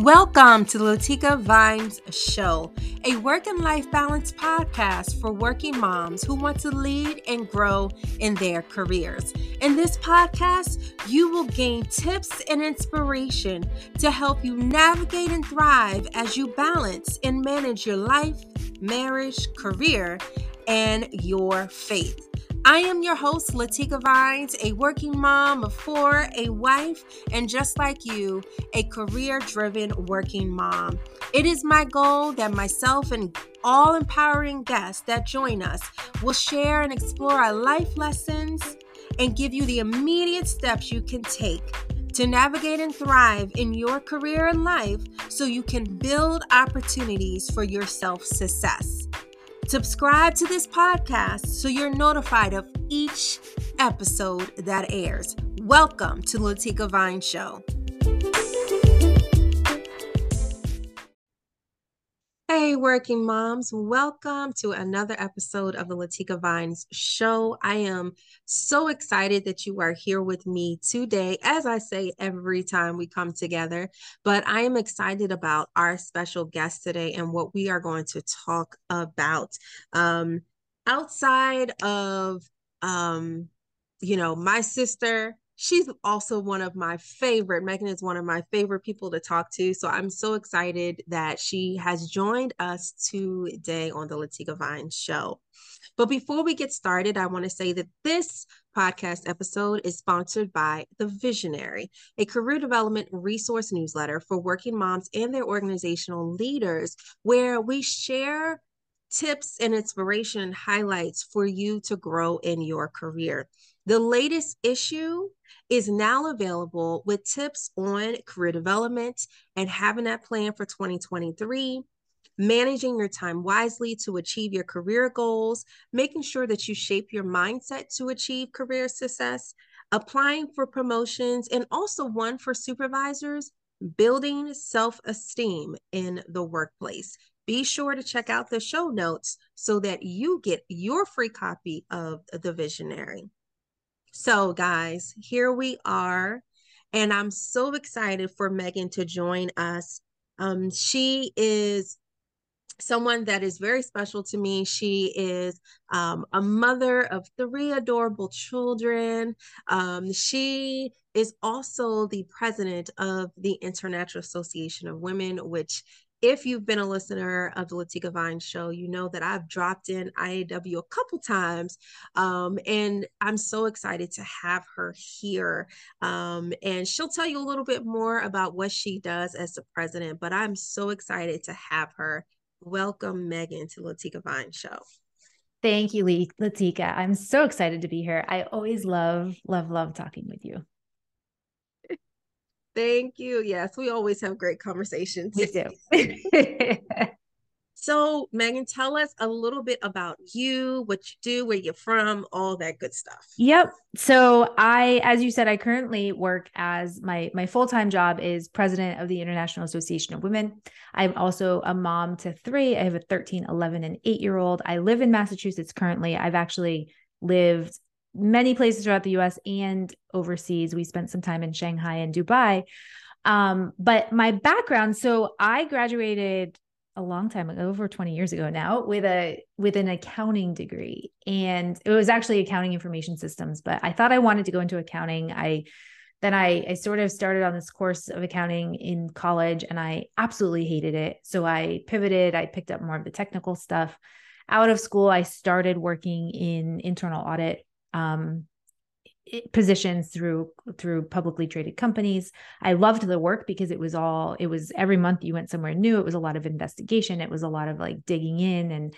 Welcome to the Latika Vines Show, a work and life balance podcast for working moms who want to lead and grow in their careers. In this podcast, you will gain tips and inspiration to help you navigate and thrive as you balance and manage your life, marriage, career, and your faith. I am your host, Latika Vines, a working mom of four, a wife, and just like you, a career driven working mom. It is my goal that myself and all empowering guests that join us will share and explore our life lessons and give you the immediate steps you can take to navigate and thrive in your career and life so you can build opportunities for your self success. Subscribe to this podcast so you're notified of each episode that airs. Welcome to Latika Vine Show. Hey, working moms, welcome to another episode of the Latika Vines show. I am so excited that you are here with me today, as I say every time we come together. But I am excited about our special guest today and what we are going to talk about. Um, outside of, um, you know, my sister, she's also one of my favorite. Megan is one of my favorite people to talk to. So I'm so excited that she has joined us today on the Latika Vine show. But before we get started, I want to say that this podcast episode is sponsored by The Visionary, a career development resource newsletter for working moms and their organizational leaders, where we share tips and inspiration highlights for you to grow in your career. The latest issue is now available with tips on career development and having that plan for 2023, managing your time wisely to achieve your career goals, making sure that you shape your mindset to achieve career success, applying for promotions, and also one for supervisors, building self esteem in the workplace. Be sure to check out the show notes so that you get your free copy of The Visionary. So, guys, here we are. And I'm so excited for Megan to join us. Um, she is someone that is very special to me. She is um, a mother of three adorable children. Um, she is also the president of the International Association of Women, which if you've been a listener of the Latika Vine show, you know that I've dropped in IAW a couple times. Um, and I'm so excited to have her here. Um, and she'll tell you a little bit more about what she does as the president, but I'm so excited to have her. Welcome, Megan, to Latika Vine show. Thank you, Latika. I'm so excited to be here. I always love, love, love talking with you. Thank you. Yes, we always have great conversations. We do. so, Megan, tell us a little bit about you, what you do, where you're from, all that good stuff. Yep. So, I as you said, I currently work as my my full-time job is president of the International Association of Women. I'm also a mom to 3. I have a 13, 11 and 8-year-old. I live in Massachusetts currently. I've actually lived many places throughout the US and overseas. We spent some time in Shanghai and Dubai. Um, but my background, so I graduated a long time ago, over 20 years ago now, with a with an accounting degree. And it was actually accounting information systems, but I thought I wanted to go into accounting. I then I, I sort of started on this course of accounting in college and I absolutely hated it. So I pivoted, I picked up more of the technical stuff. Out of school, I started working in internal audit um, positions through through publicly traded companies. I loved the work because it was all it was every month you went somewhere new. It was a lot of investigation. It was a lot of like digging in and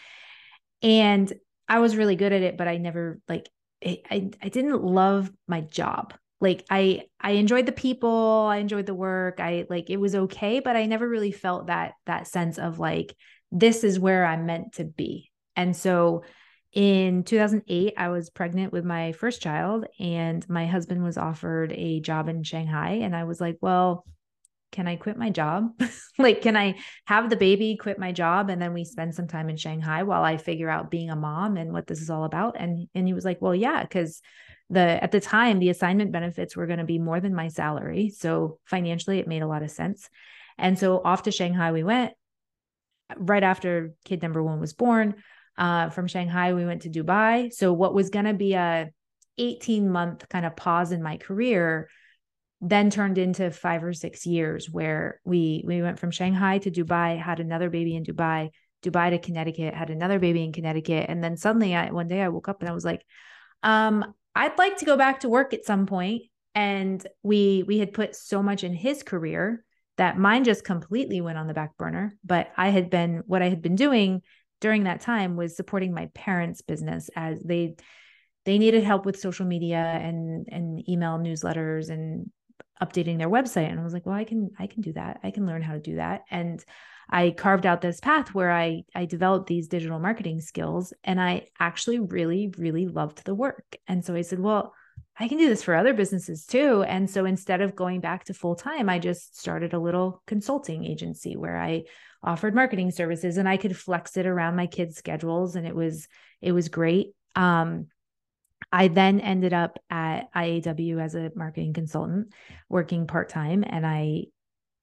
and I was really good at it, but I never like it, I I didn't love my job. Like I I enjoyed the people, I enjoyed the work. I like it was okay, but I never really felt that that sense of like this is where I'm meant to be. And so in 2008 i was pregnant with my first child and my husband was offered a job in shanghai and i was like well can i quit my job? Like can i have the baby quit my job and then we spend some time in shanghai while i figure out being a mom and what this is all about? And and he was like well yeah cuz the at the time the assignment benefits were going to be more than my salary so financially it made a lot of sense. And so off to Shanghai we went. Right after kid number one was born. Uh, from Shanghai, we went to Dubai. So what was going to be a 18 month kind of pause in my career then turned into five or six years where we we went from Shanghai to Dubai, had another baby in Dubai, Dubai to Connecticut, had another baby in Connecticut, and then suddenly I one day I woke up and I was like, um, I'd like to go back to work at some point. And we we had put so much in his career that mine just completely went on the back burner. But I had been what I had been doing during that time was supporting my parents' business as they they needed help with social media and and email newsletters and updating their website. And I was like well I can I can do that. I can learn how to do that. And I carved out this path where I I developed these digital marketing skills and I actually really really loved the work. And so I said well I can do this for other businesses too. And so instead of going back to full time I just started a little consulting agency where I offered marketing services and I could flex it around my kids schedules and it was it was great um I then ended up at IAW as a marketing consultant, working part time, and I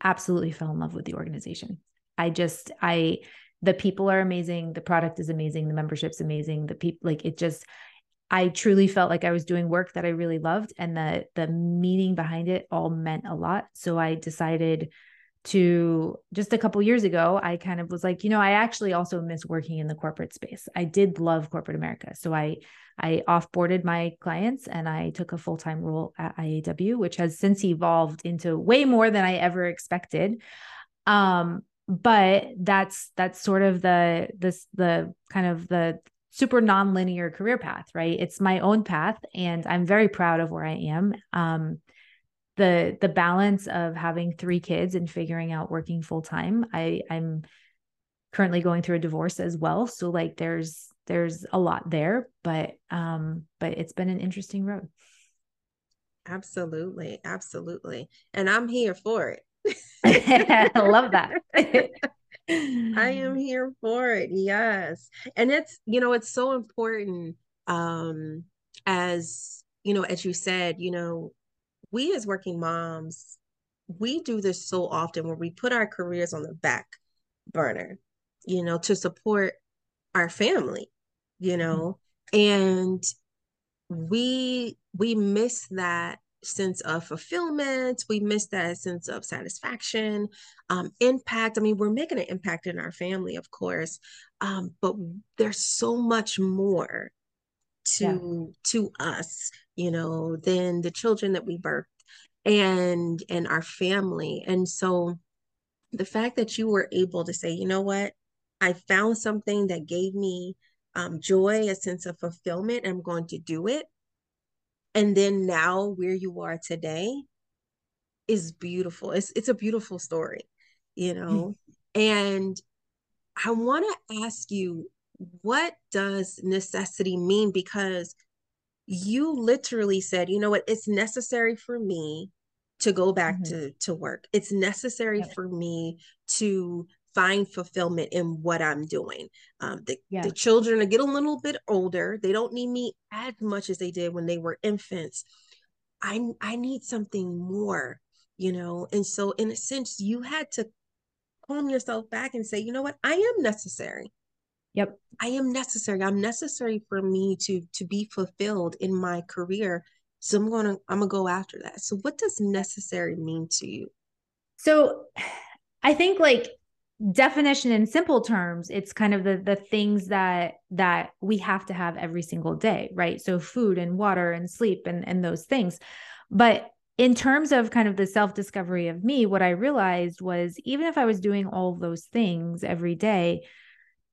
absolutely fell in love with the organization. I just, I, the people are amazing, the product is amazing, the membership's amazing, the people, like it just, I truly felt like I was doing work that I really loved, and the the meaning behind it all meant a lot. So I decided to just a couple years ago i kind of was like you know i actually also miss working in the corporate space. I did love corporate america. So i i offboarded my clients and i took a full-time role at iaw which has since evolved into way more than i ever expected. Um but that's that's sort of the this the kind of the super non-linear career path right? It's my own path and i'm very proud of where i am. Um the the balance of having three kids and figuring out working full time i i'm currently going through a divorce as well. So like there's there's a lot there but um but it's been an interesting road. Absolutely. Absolutely. And i'm here for it. I love that. I am here for it. Yes. And it's you know it's so important um as you know as you said you know we as working moms, we do this so often where we put our careers on the back burner, you know, to support our family, you mm-hmm. know, and we we miss that sense of fulfillment we miss that sense of satisfaction um, impact i mean we're making an impact in our family of course um, but there's so much more to yeah. to us you know than the children that we birthed and and our family. And so the fact that you were able to say you know what? I found something that gave me um, joy a sense of fulfillment i'm going to do it. And then now where you are today is beautiful. It's it's a beautiful story you know? And i want to ask you what does necessity mean? Because you literally said, you know what, it's necessary for me to go back mm-hmm. to, to work. It's necessary for me to find fulfillment in what I'm doing. Um, the, yeah. the children are get a little bit older. They don't need me as much as they did when they were infants. I I need something more, you know. And so in a sense, you had to calm yourself back and say, you know what, I am necessary. Yep. I am necessary. I'm necessary for me to to be fulfilled in my career. So I'm gonna I'm gonna go after that. So what does necessary mean to you? So I think like definition in simple terms it's kind of the the things that that we have to have every single day right so food and water and sleep and and those things but in terms of kind of the self discovery of me what i realized was even if i was doing all those things every day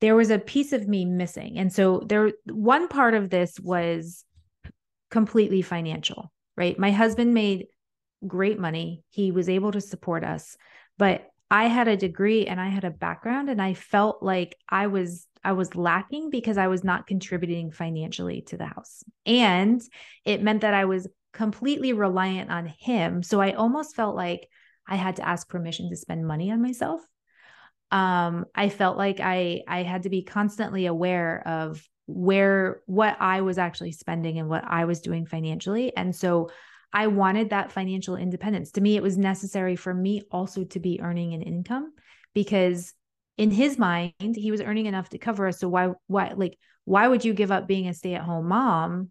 there was a piece of me missing. And so there one part of this was completely financial, right? My husband made great money. He was able to support us, but I had a degree and I had a background and I felt like I was I was lacking because I was not contributing financially to the house. And it meant that I was completely reliant on him. So I almost felt like I had to ask permission to spend money on myself um, I felt like I I had to be constantly aware of where what I was actually spending and what I was doing financially. And so I wanted that financial independence. To me, it was necessary for me also to be earning an income because in his mind, he was earning enough to cover us. So why, why, like, why would you give up being a stay-at-home mom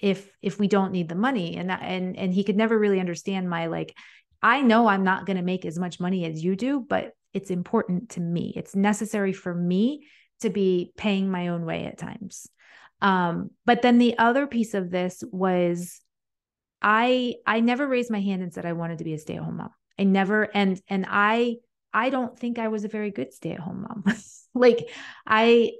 if if we don't need the money? And that, and and he could never really understand my like, I know I'm not going to make as much money as you do, but it's important to me. It's necessary for me to be paying my own way at times. Um, but then the other piece of this was I I never raised my hand and said I wanted to be a stay-at-home mom. I never and and I I don't think I was a very good stay-at-home mom. like I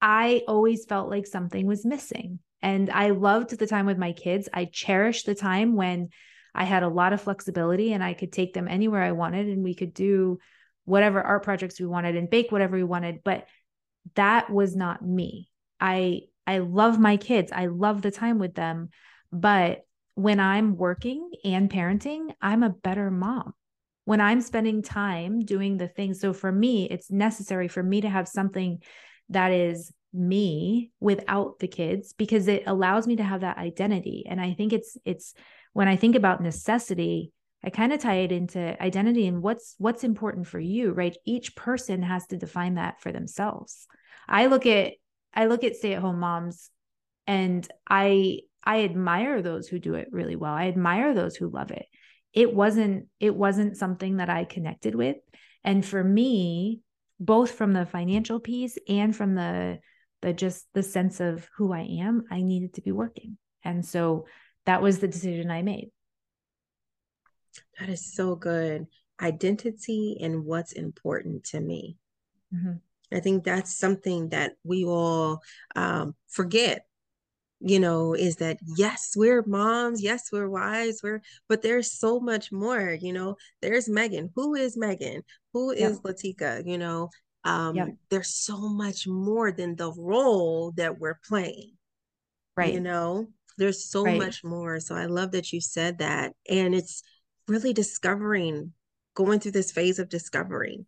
I always felt like something was missing. And I loved the time with my kids. I cherished the time when I had a lot of flexibility and I could take them anywhere I wanted and we could do whatever art projects we wanted and bake whatever we wanted, but that was not me. I I love my kids. I love the time with them, but when I'm working and parenting, I'm a better mom. When I'm spending time doing the things. So for me, it's necessary for me to have something that is me without the kids because it allows me to have that identity. And I think it's, it's when I think about necessity, I kind of tie it into identity and what's what's important for you, right? Each person has to define that for themselves. I look at I look at stay-at-home moms and I I admire those who do it really well. I admire those who love it. It wasn't it wasn't something that I connected with. And for me, both from the financial piece and from the the just the sense of who I am, I needed to be working. And so that was the decision I made. That is so good. Identity and what's important to me. Mm-hmm. I think that's something that we all um, forget you know, is that yes, we're moms, yes, we're wives, we're but there's so much more, you know. There's Megan. Who is Megan? Who is yep. Latika? You know, um, yep. there's so much more than the role that we're playing. Right. You know, there's so right. much more. So I love that you said that. And it's really discovering, going through this phase of discovering.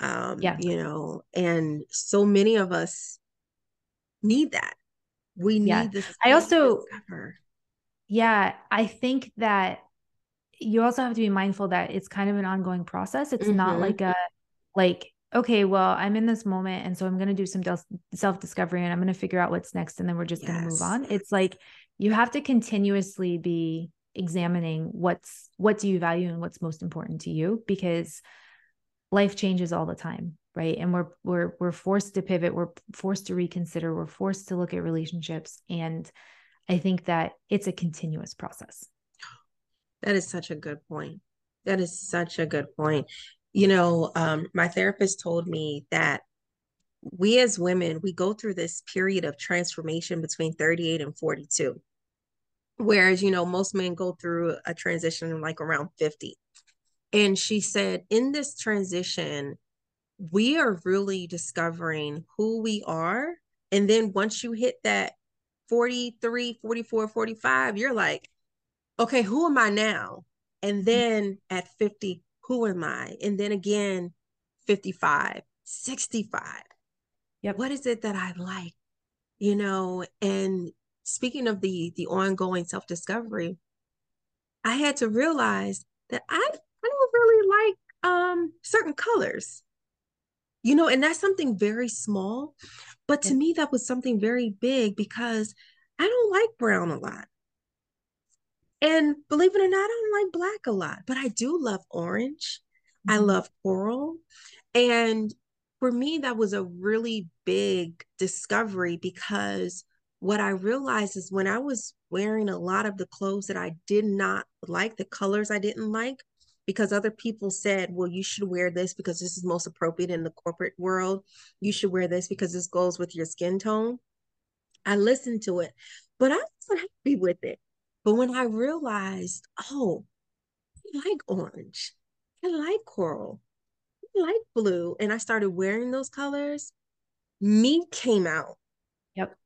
Um, yeah. you know, and so many of us need that we need yeah. this. I also, yeah, I think that you also have to be mindful that it's kind of an ongoing process. It's mm-hmm. not like a, like, okay, well, I'm in this moment. And so I'm going to do some self discovery and I'm going to figure out what's next. And then we're just yes. going to move on. It's like you have to continuously be examining what's, what do you value and what's most important to you because life changes all the time right? And we're we're we're forced to pivot we're forced to reconsider we're forced to look at relationships. And i think that it's a continuous process. That is such a good point. That is such a good point. You know um, my therapist told me that we as women we go through this period of transformation between 38 and 42 whereas you know most men go through a transition like around 50 and she said in this transition we are really discovering who we are. And then once you hit that 43, 44, 45, you're like, okay, who am I now? And mm-hmm. then at 50, who am I? And then again, 55, 65. Yep. What is it that I like? You know, and speaking of the the ongoing self-discovery, I had to realize that I, I don't really like um certain colors you know, and that's something very small. But to yeah. me, that was something very big because I don't like brown a lot. And believe it or not, I don't like black a lot, but I do love orange. Mm-hmm. I love coral. And for me, that was a really big discovery because what I realized is when I was wearing a lot of the clothes that I did not like, the colors I didn't like, because other people said, well, you should wear this because this is most appropriate in the corporate world. You should wear this because this goes with your skin tone. I listened to it, but I wasn't happy with it. But when I realized, oh, I like orange, I like coral, I like blue, and I started wearing those colors, me came out. Yep.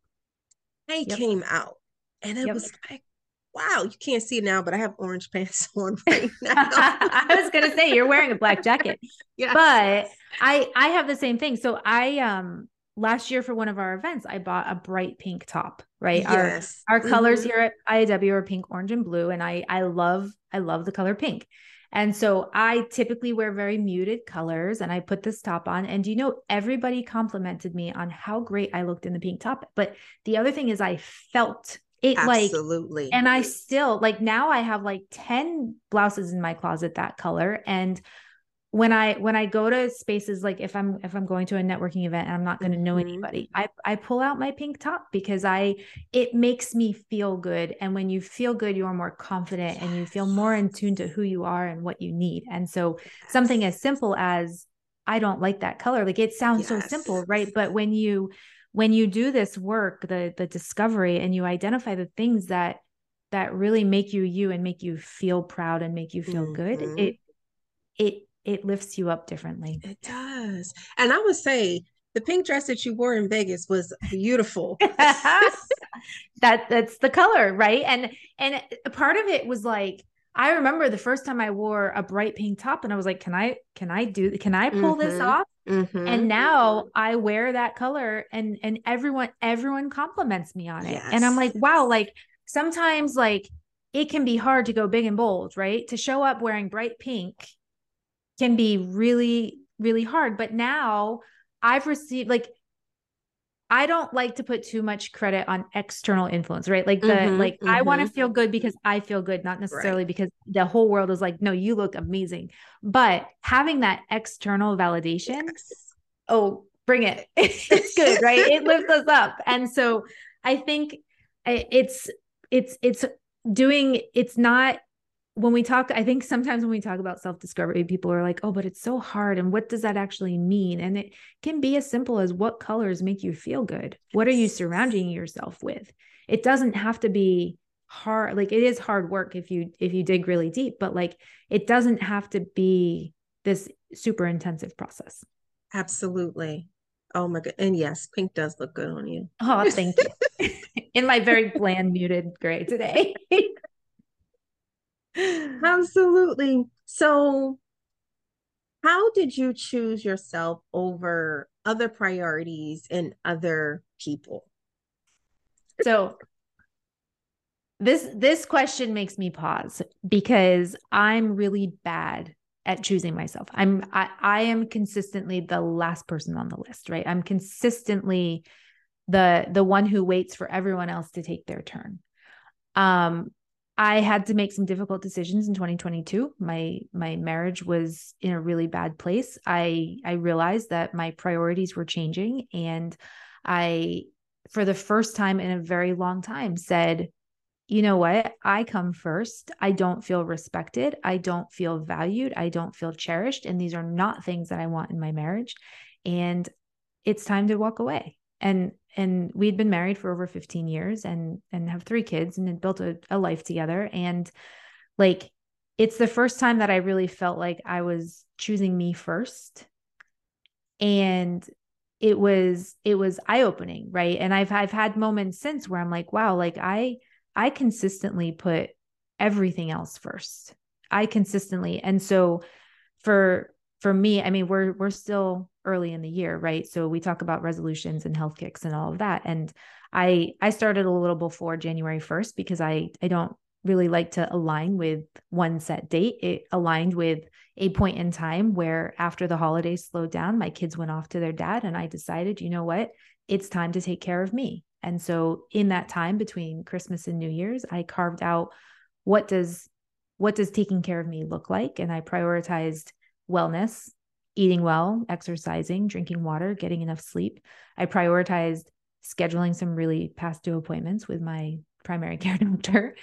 They yep. came out. And it yep. was like, wow, you can't see it now, but I have orange pants on right now. I was gonna say you're wearing a black jacket. yeah. But I I have the same thing. So I um last year for one of our events, I bought a bright pink top, right? Yes. Our our mm-hmm. colors here at IAW are pink, orange, and blue. And I I love, I love the color pink. And so I typically wear very muted colors and I put this top on. And you know, everybody complimented me on how great I looked in the pink top. But the other thing is I felt it Absolutely. like absolutely and i still like now i have like 10 blouses in my closet that color and when i when i go to spaces like if i'm if i'm going to a networking event and i'm not going to know mm-hmm. anybody i i pull out my pink top because i it makes me feel good and when you feel good you're more confident yes. and you feel more in tune to who you are and what you need and so yes. something as simple as i don't like that color like it sounds yes. so simple right but when you when you do this work the the discovery and you identify the things that that really make you you and make you feel proud and make you feel mm-hmm. good it it it lifts you up differently it does and i would say the pink dress that you wore in vegas was beautiful that that's the color right and and part of it was like I remember the first time I wore a bright pink top and I was like, can I, can I do, can I pull mm-hmm. this off? Mm-hmm. And now I wear that color and, and everyone, everyone compliments me on it. Yes. And I'm like, wow, like sometimes like it can be hard to go big and bold, right? To show up wearing bright pink can be really, really hard. But now I've received like I don't like to put too much credit on external influence, right? Like the mm-hmm, like mm-hmm. I want to feel good because I feel good, not necessarily right. because the whole world is like, no, you look amazing. But having that external validation, yes. oh, bring it. it's good, right? it lifts us up. And so I think it's it's it's doing it's not when we talk, I think sometimes when we talk about self discovery, people are like, oh, but it's so hard. And what does that actually mean? And it can be as simple as what colors make you feel good? What are you surrounding yourself with? It doesn't have to be hard. Like it is hard work if you, if you dig really deep, but like it doesn't have to be this super intensive process. Absolutely. Oh my god. And yes, pink does look good on you. Oh, thank you. In my very bland muted gray today. Absolutely. So, how did you choose yourself over other priorities and other people? So, this this question makes me pause because I'm really bad at choosing myself. I'm I, I am consistently the last person on the list, right? I'm consistently the the one who waits for everyone else to take their turn. Um I had to make some difficult decisions in 2022. My my marriage was in a really bad place. I I realized that my priorities were changing and I for the first time in a very long time said, you know what? I come first. I don't feel respected. I don't feel valued. I don't feel cherished and these are not things that I want in my marriage and it's time to walk away. And and we'd been married for over 15 years and and have three kids and had built a, a life together. And like it's the first time that i really felt like i was choosing me first. And it was it was eye opening right? And i've i've had moments since where i'm like wow like i i consistently put everything else first. I consistently and so for for me i mean we're we're still early in the year, right? So we talk about resolutions and health kicks and all of that. And I I started a little before January 1st because I I don't really like to align with one set date. It aligned with a point in time where after the holidays slowed down, my kids went off to their dad and I decided, you know what? It's time to take care of me. And so in that time between Christmas and New Year's, I carved out what does what does taking care of me look like and I prioritized wellness eating well, exercising, drinking water, getting enough sleep. I prioritized scheduling some really past due appointments with my primary care doctor.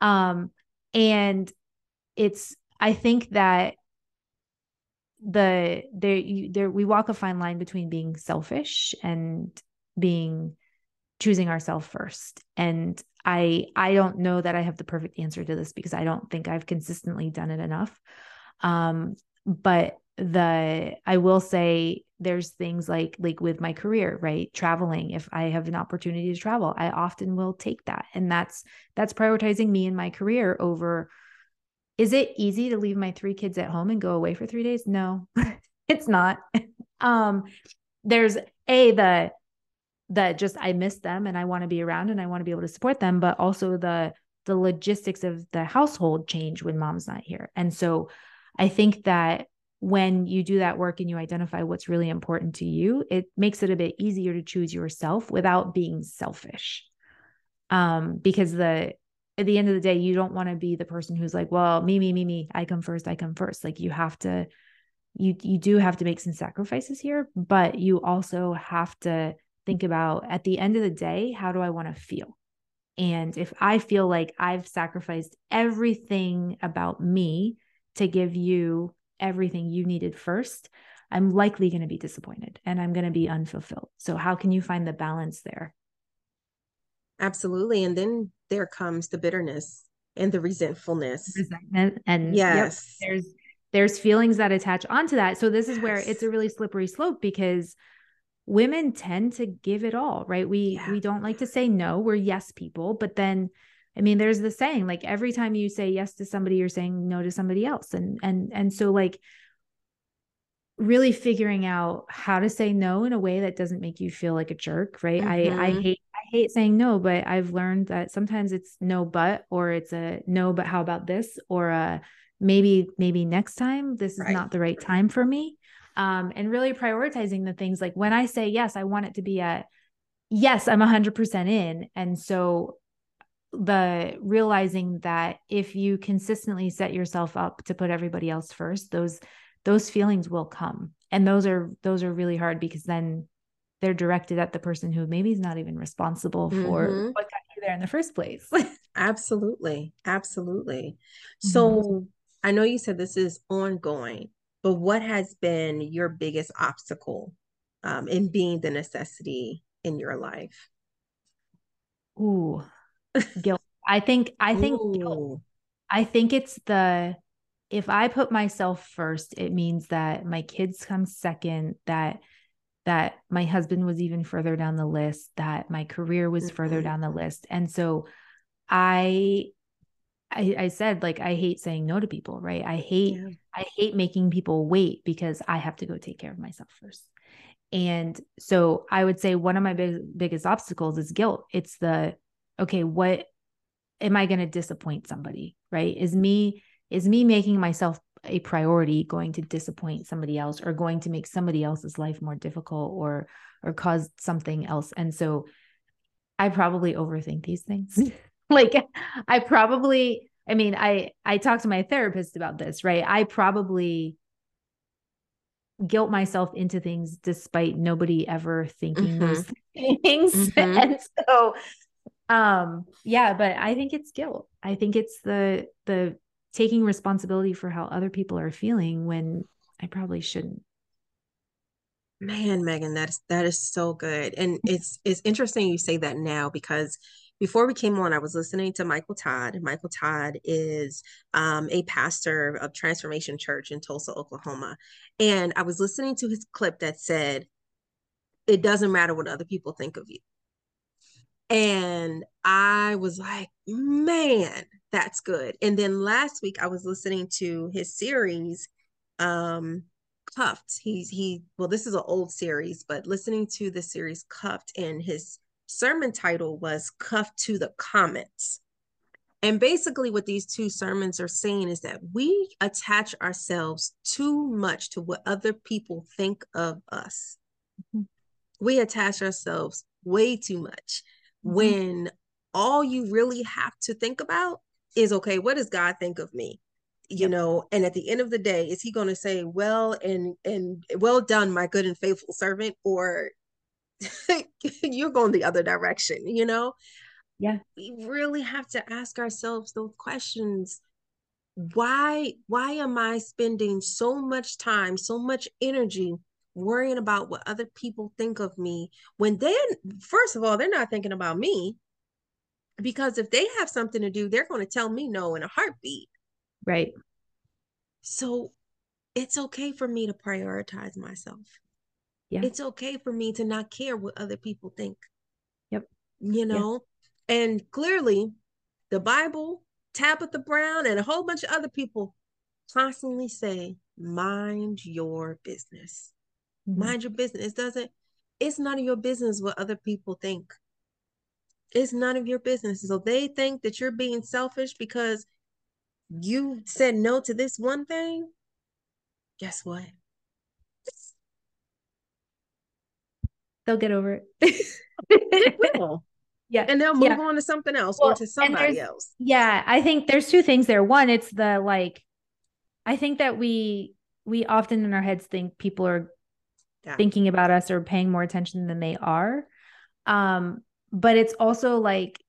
Um, and it's, I think that the there you there we walk a fine line between being selfish and being choosing ourselves first and i i don't know that i have the perfect answer to this because i don't think i've consistently done it enough um but the I will say there's things like like with my career, right? Traveling. If I have an opportunity to travel, I often will take that. And that's that's prioritizing me and my career over is it easy to leave my three kids at home and go away for 3 days? No. it's not. um there's a the that just I miss them and I want to be around and I want to be able to support them, but also the the logistics of the household change when mom's not here. And so I think that when you do that work and you identify what's really important to you, it makes it a bit easier to choose yourself without being selfish. Um, because the at the end of the day, you don't want to be the person who's like, well, me, me, me, me, I come first, I come first. Like you have to, you you do have to make some sacrifices here, but you also have to think about at the end of the day, how do I want to feel? And if I feel like I've sacrificed everything about me to give you everything you needed first, I'm likely going to be disappointed and I'm going to be unfulfilled. So, how can you find the balance there? Absolutely. And then there comes the bitterness and the resentfulness. Resentment. And yes, yep, there's there's feelings that attach onto that. So this is yes. where it's a really slippery slope because women tend to give it all, right? We yeah. we don't like to say no. We're yes people, but then I mean, there's the saying like every time you say yes to somebody, you're saying no to somebody else. And and and so like really figuring out how to say no in a way that doesn't make you feel like a jerk, right? Mm-hmm. I I mm-hmm. hate I hate saying no, but I've learned that sometimes it's no but or it's a no but how about this or a maybe maybe next time this is right. not the right time for me. Um and really prioritizing the things like when I say yes, I want it to be a yes, I'm 100% in and so the realizing that if you consistently set yourself up to put everybody else first those those feelings will come. And those are those are really hard because then they're directed at the person who maybe is not even responsible for mm-hmm. what got you there in the first place. Absolutely. Absolutely. Mm-hmm. so i know you said this is ongoing but what has been your biggest obstacle um, in being the necessity in your life? Ooh guilt i think i think guilt, i think it's the if I put myself first, it means that my kids come second, that that my husband was even further down the list, that my career was mm-hmm. further down the list. And so I I, I said like I hate saying no to people, right? I hate yeah. I hate making people wait because I have to go take care of myself first. And so I would say one of my big, biggest obstacles is guilt. It's the okay, what am I going to disappoint somebody, right? Is me is me making myself a priority going to disappoint somebody else or going to make somebody else's life more difficult or or cause something else and so i probably overthink these things like i probably i mean i i talked to my therapist about this right i probably guilt myself into things despite nobody ever thinking mm-hmm. those things mm-hmm. and so um yeah but i think it's guilt i think it's the the taking responsibility for how other people are feeling when I probably shouldn't. Man, Megan, that is that is so good. And it's it's interesting you say that now because before we came on, I was listening to Michael Todd. Michael Todd is um, a pastor of Transformation Church in Tulsa, Oklahoma. And I was listening to his clip that said, It doesn't matter what other people think of you. And I was like, man, that's good. And then last week I was listening to his series, um, Cuffed. He's he well, this is an old series, but listening to the series Cuffed, and his sermon title was Cuffed to the Comments. And basically, what these two sermons are saying is that we attach ourselves too much to what other people think of us. Mm-hmm. We attach ourselves way too much. Mm-hmm. when all you really have to think about is okay, what does God think of me? You yep. know, and at the end of the day, is he going to say, well, and and well done, my good and faithful servant, or you're going the other direction, you know? Yeah. We really have to ask ourselves those questions. Why why am I spending so much time, so much energy worrying about what other people think of me when then first of all they're not thinking about me. Because if they have something to do they're going to tell me no in a heartbeat. Right. So it's okay for me to prioritize myself. Yeah. It's okay for me to not care what other people think. Yep. You know? Yeah. and clearly the bible tabitha brown and a whole bunch of other people constantly say mind your business mm-hmm. mind your business it doesn't it's none of your business what other people think. It's none of your business. So they think that you're being selfish because you said no to this one thing. Guess what? They'll get over it. will. Yeah. And they'll move yeah. on to something else well, or to somebody else. Yeah. I think there's two things there. One, it's the like, I think that we, we often in our heads think people are yeah. thinking about us or paying more attention than they are. Um, but it's also like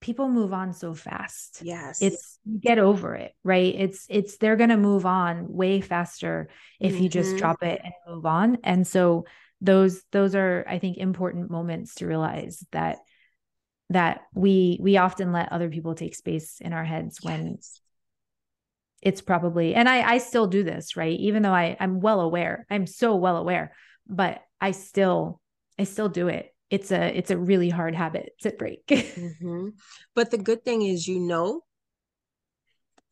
people move on so fast. Yes. It's you get over it, right? It's it's they're going to move on way faster if mm-hmm. you just mm-hmm. drop it and move on. And so those those are I think important moments to realize that that we we often let other people take space in our heads when it's probably and I I still do this, right? Even though I I'm well aware. I'm so well aware, but I still I still do it. It's a it's a really hard habit to break. mm-hmm. But the good thing is you know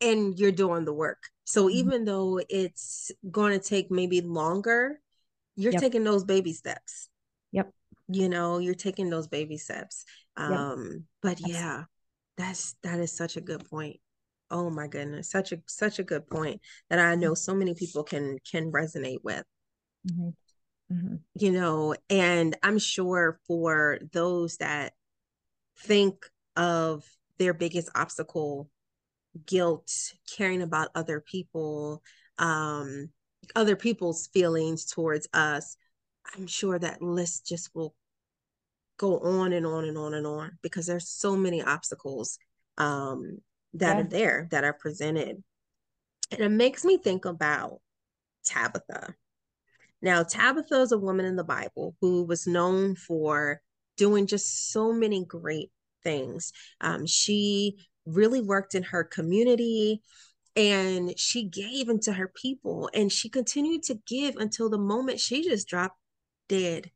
and you're doing the work. So mm-hmm. even though it's going to take maybe longer, you're yep. taking those baby steps. Yep. You know, you're taking those baby steps. Um, but yeah, that's that is such a good point. Oh my goodness, such a such a good point that I know so many people can can resonate with. Mm-hmm. Mm-hmm. You know, and I'm sure for those that think of their biggest obstacle guilt caring about other people um other people's feelings towards us i'm sure that list just will go on and on and on and on because there's so many obstacles um, that yeah. are there that are presented. And it makes me think about Tabitha. Now, Tabitha is a woman in the Bible who was known for doing just so many great things. Um, she really worked in her community and she gave into her people and she continued to give until the moment she just dropped dead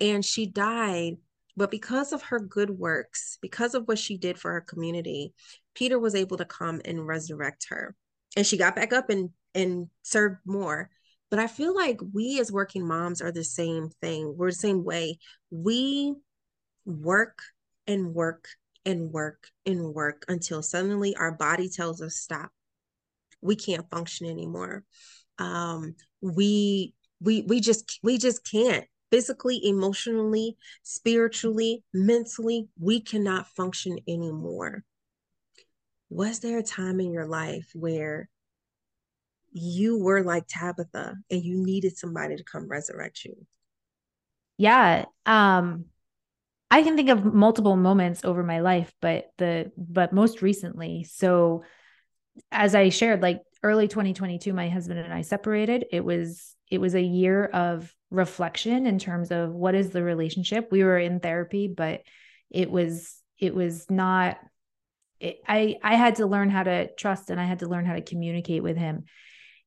and she died but because of her good works, because of what she did for her community, Peter was able to come and resurrect her. And she got back up and and served more. But I feel like we as working moms are the same thing. We're the same way. We work and work and work and work until suddenly our body tells us stop. We can't function anymore. Um, we we we just we just can't physically, emotionally, spiritually, mentally, we cannot function anymore. Was there a time in your life where you were like Tabitha and you needed somebody to come resurrect you? Yeah. Um I can think of multiple moments over my life, but the but most recently, so as I shared like early 2022 my husband and I separated. It was it was a year of reflection in terms of what is the relationship we were in therapy but it was it was not it, i i had to learn how to trust and i had to learn how to communicate with him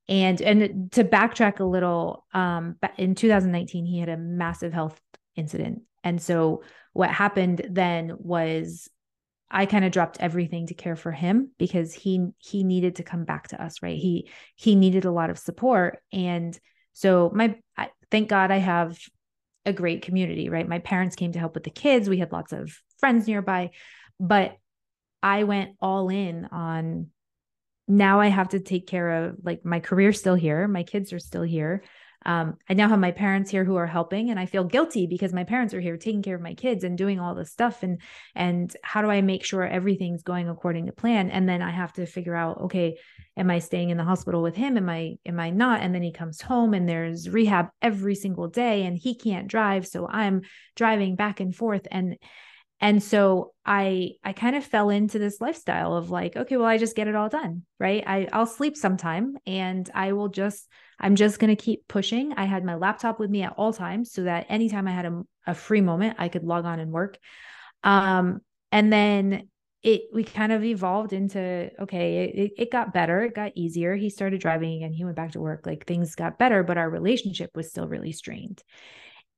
and and to backtrack a little um in 2019 he had a massive health incident and so what happened then was I kind of dropped everything to care for him because he he needed to come back to us, right? He he needed a lot of support and so my I, thank God I have a great community, right? My parents came to help with the kids. We had lots of friends nearby, but I went all in on now I have to take care of like my career still here, my kids are still here um, I now have my parents here who are helping, and I feel guilty because my parents are here taking care of my kids and doing all this stuff. And and how do I make sure everything's going according to plan? And then I have to figure out, okay, am I staying in the hospital with him? Am I am I not? And then he comes home and there's rehab every single day, and he can't drive, so I'm driving back and forth and and so i i kind of fell into this lifestyle of like okay well i just get it all done right? I i'll sleep sometime and i will just i'm just going to keep pushing. I had my laptop with me at all times so that anytime i had a, a free moment i could log on and work. Um and then it we kind of evolved into okay it, it got better it got easier. He started driving again he went back to work like things got better but our relationship was still really strained.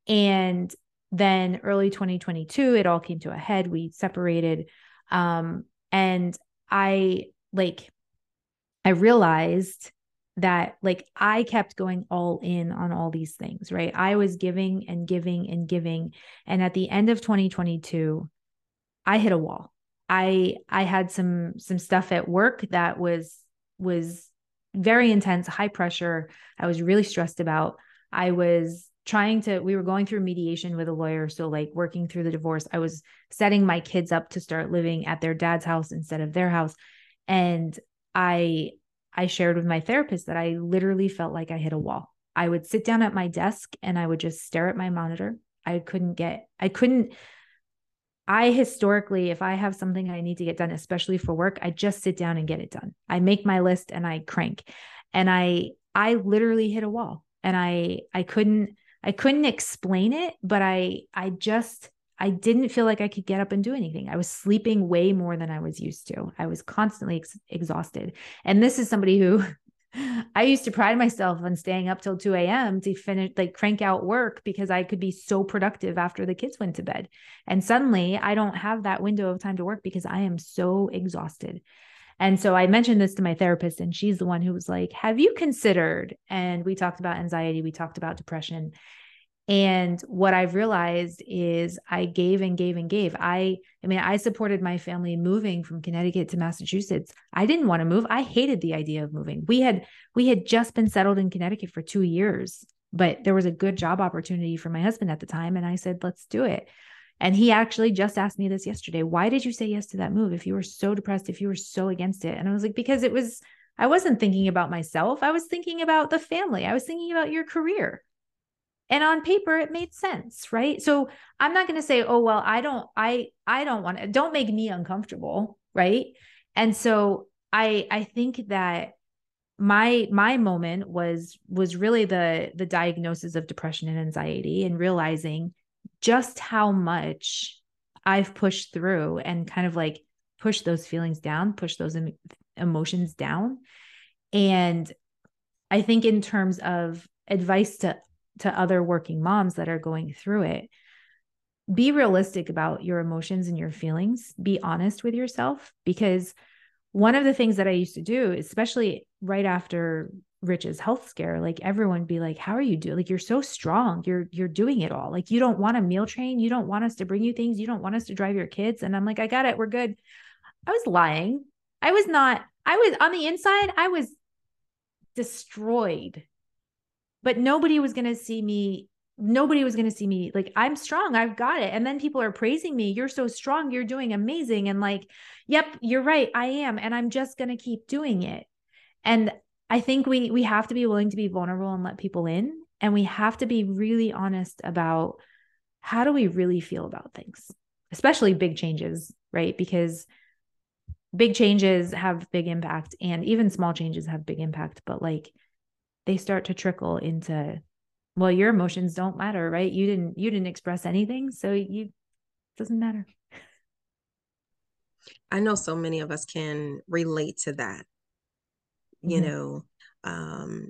And then early 2022 it all came to a head we separated um and i like i realized that like I kept going all in on all these things, right? I was giving and giving and giving. And at the end of 2022, I hit a wall. I I had some some stuff at work that was was very intense, high pressure. I was really stressed about. I was trying to we were going through mediation with a lawyer so like working through the divorce i was setting my kids up to start living at their dad's house instead of their house and i I shared with my therapist that I literally felt like I hit a wall. I would sit down at my desk and I would just stare at my monitor. I couldn't get, I couldn't, I historically, if I have something I need to get done, especially for work, I just sit down and get it done. I make my list and I crank. And I, I literally hit a wall and I, I couldn't, I couldn't explain it, but I, I just, I didn't feel like I could get up and do anything. I was sleeping way more than I was used to. I was constantly ex- exhausted. And this is somebody who I used to pride myself on staying up till 2 a.m. to finish, like crank out work because I could be so productive after the kids went to bed. And suddenly I don't have that window of time to work because I am so exhausted. And so I mentioned this to my therapist, and she's the one who was like, Have you considered? And we talked about anxiety, we talked about depression. And what I've realized is I gave and gave and gave. I I mean, I supported my family moving from Connecticut to Massachusetts. I didn't want to move. I hated the idea of moving. We had we had just been settled in Connecticut for 2 years, but there was a good job opportunity for my husband at the time and I said, "Let's do it." And he actually just asked me this yesterday. Why did you say yes to that move if you were so depressed, if you were so against it? And I was like, because it was I wasn't thinking about myself. I was thinking about the family. I was thinking about your career and on paper it made sense right so i'm not going to say oh well i don't i i don't want to don't make me uncomfortable right and so i i think that my my moment was was really the the diagnosis of depression and anxiety and realizing just how much i've pushed through and kind of like push those feelings down push those em- emotions down. And i think in terms of advice to to other working moms that are going through it be realistic about your emotions and your feelings. Be honest with yourself because one of the things that i used to do especially right after rich's health scare like everyone be like how are you doing like you're so strong. You're you're doing it all. Like you don't want a meal train. You don't want us to bring you things. You don't want us to drive your kids. And i'm like i got it. We're good. I was lying. I was not i was on the inside i was destroyed. But nobody was going to see me nobody was going to see me like i'm strong. I've got it. And then people are praising me you're so strong. You're doing amazing. And like yep you're right. I am. And i'm just going to keep doing it. And i think we we have to be willing to be vulnerable and let people in and we have to be really honest about how do we really feel about things especially big changes right? Because big changes have big impact and even small changes have big impact but like they start to trickle into well your emotions don't matter right? You didn't you didn't express anything so you doesn't matter. I know so many of us can relate to that you mm-hmm. know um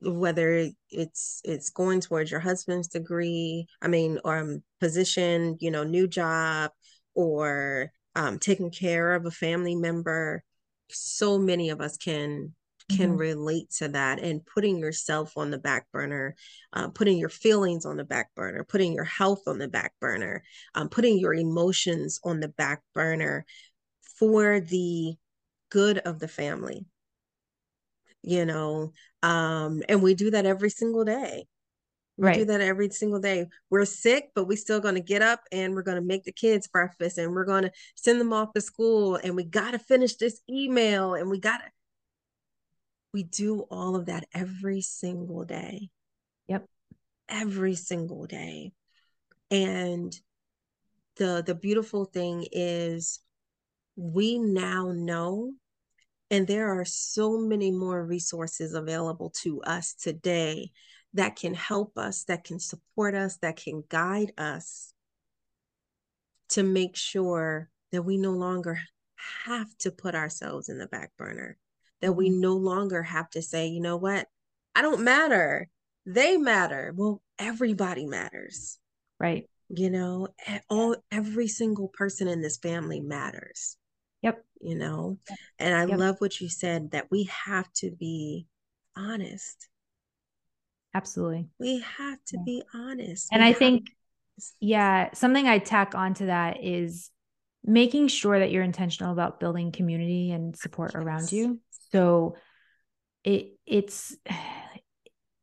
whether it's it's going towards your husband's degree i mean or um, position you know new job or um, taking care of a family member so many of us can can mm-hmm. relate to that and putting yourself on the back burner, uh, putting your feelings on the back burner, putting your health on the back burner, um, putting your emotions on the back burner for the good of the family. You know, um, and we do that every single day. We right. do that every single day. We're sick, but we still going to get up and we're going to make the kids breakfast and we're going to send them off to school and we got to finish this email and we got to we do all of that every single day. Yep. Every single day. And the the beautiful thing is we now know and there are so many more resources available to us today that can help us, that can support us, that can guide us to make sure that we no longer have to put ourselves in the back burner that we mm-hmm. no longer have to say, you know what, I don't matter. They matter. Well, everybody matters. Right. You know, all every single person in this family matters. Yep. You know, and I yep. love what you said that we have to be honest. Absolutely. We have to yeah. be honest. And we I think, yeah, something I tack onto that is making sure that you're intentional about building community and support yes. around you. So it it's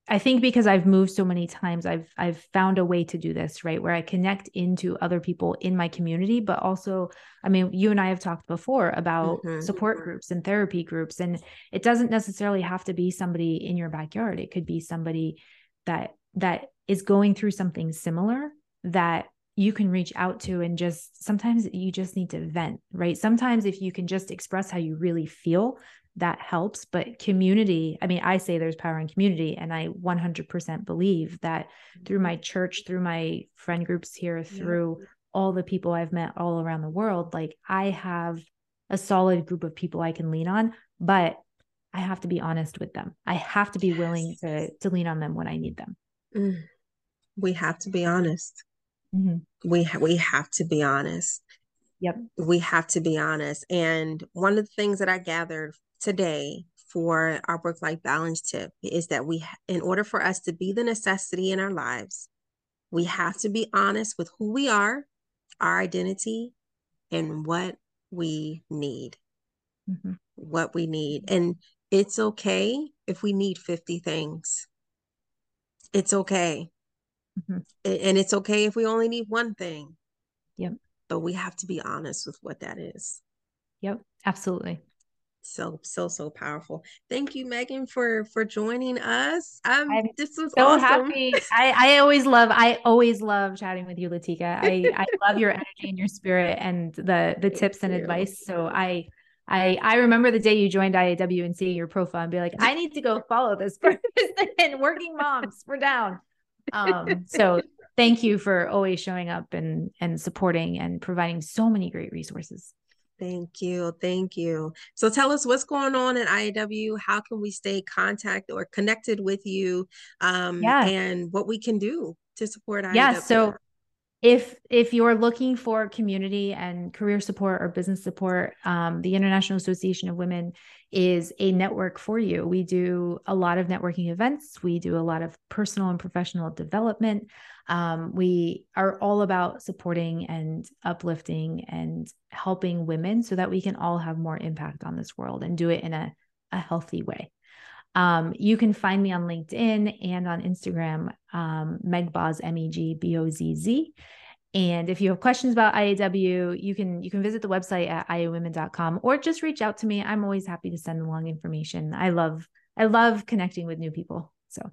I think because I've moved so many times, I've I've found a way to do this, right? Where I connect into other people in my community, but also, I mean, you and I have talked before about mm-hmm. support groups and therapy groups. And it doesn't necessarily have to be somebody in your backyard. It could be somebody that that is going through something similar that you can reach out to and just sometimes you just need to vent, right? Sometimes if you can just express how you really feel, that helps. But community, I mean, I say there's power in community, and I 100% believe that through my church, through my friend groups here, through yeah. all the people I've met all around the world, like I have a solid group of people I can lean on, but I have to be honest with them. I have to be yes. willing to to lean on them when I need them. Mm. We have to be honest. Mm-hmm. We ha- we have to be honest. Yep. We have to be honest. And one of the things that I gathered today for our work life balance tip is that we, in order for us to be the necessity in our lives, we have to be honest with who we are, our identity, and what we need. Mm-hmm. What we need. And it's okay if we need 50 things. It's okay. Mm-hmm. And it's okay if we only need one thing. Yep. But we have to be honest with what that is. Yep, absolutely so so so powerful thank you megan for for joining us um I'm this was so awesome. happy i i always love i always love chatting with you latika i i love your energy and your spirit and the the tips and advice so i I I remember the day you joined IAW and seeing your profile and be like, I need to go follow this person and working moms, we're down. Um, so thank you for always showing up and and supporting and providing so many great resources. Thank you. Thank you. So tell us what's going on at IAW. How can we stay contact or connected with you? Um, yeah. and what we can do to support IAW. Yeah. So if if you're looking for community and career support or business support um, the international association of women is a network for you. We do a lot of networking events. We do a lot of personal and professional development. Um, we are all about supporting and uplifting and helping women so that we can all have more impact on this world and do it in a, a healthy way um, you can find me on LinkedIn and on Instagram, um, Meg Boz, M E G B O Z Z. And if you have questions about IAW, you can you can visit the website at iawomen.com or just reach out to me. I'm always happy to send along information. I love I love connecting with new people. So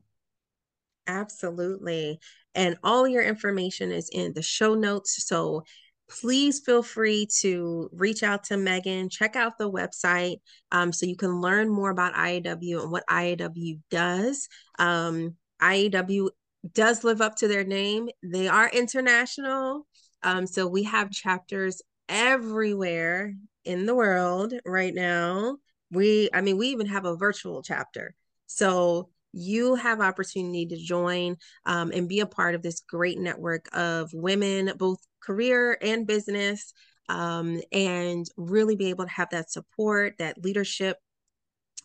Absolutely. And all your information is in the show notes. So please feel free to reach out to Megan, check out the website um, so you can learn more about IAW and what IAW does. Um, IAW does live up to their name, they are international. Um, so we have chapters everywhere in the world right now. We, I mean, we even have a virtual chapter. So you have opportunity to join um, and be a part of this great network of women, both career and business, um, and really be able to have that support, that leadership.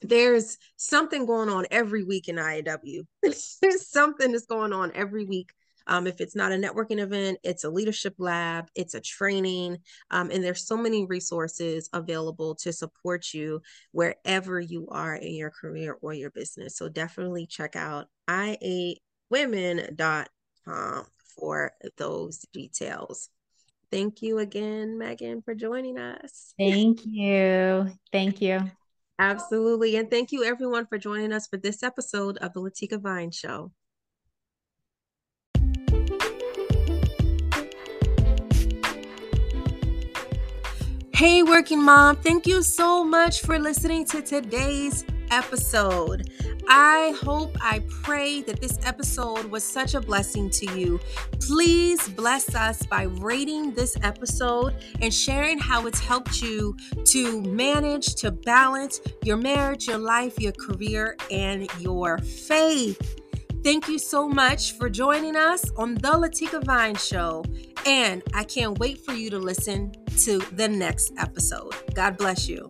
There's something going on every week in IAW. There's something that's going on every week um, if it's not a networking event, it's a leadership lab, it's a training, um, and there's so many resources available to support you wherever you are in your career or your business. So definitely check out iawomen.com for those details. Thank you again, Megan, for joining us. Thank you. Thank you. Absolutely. And thank you, everyone, for joining us for this episode of the Latika Vines Show. Hey, working mom, thank you so much for listening to today's episode. I hope, I pray that this episode was such a blessing to you. Please bless us by rating this episode and sharing how it's helped you to manage, to balance your marriage, your life, your career, and your faith. Thank you so much for joining us on the Latika Vines Show. And I can't wait for you to listen to the next episode. God bless you.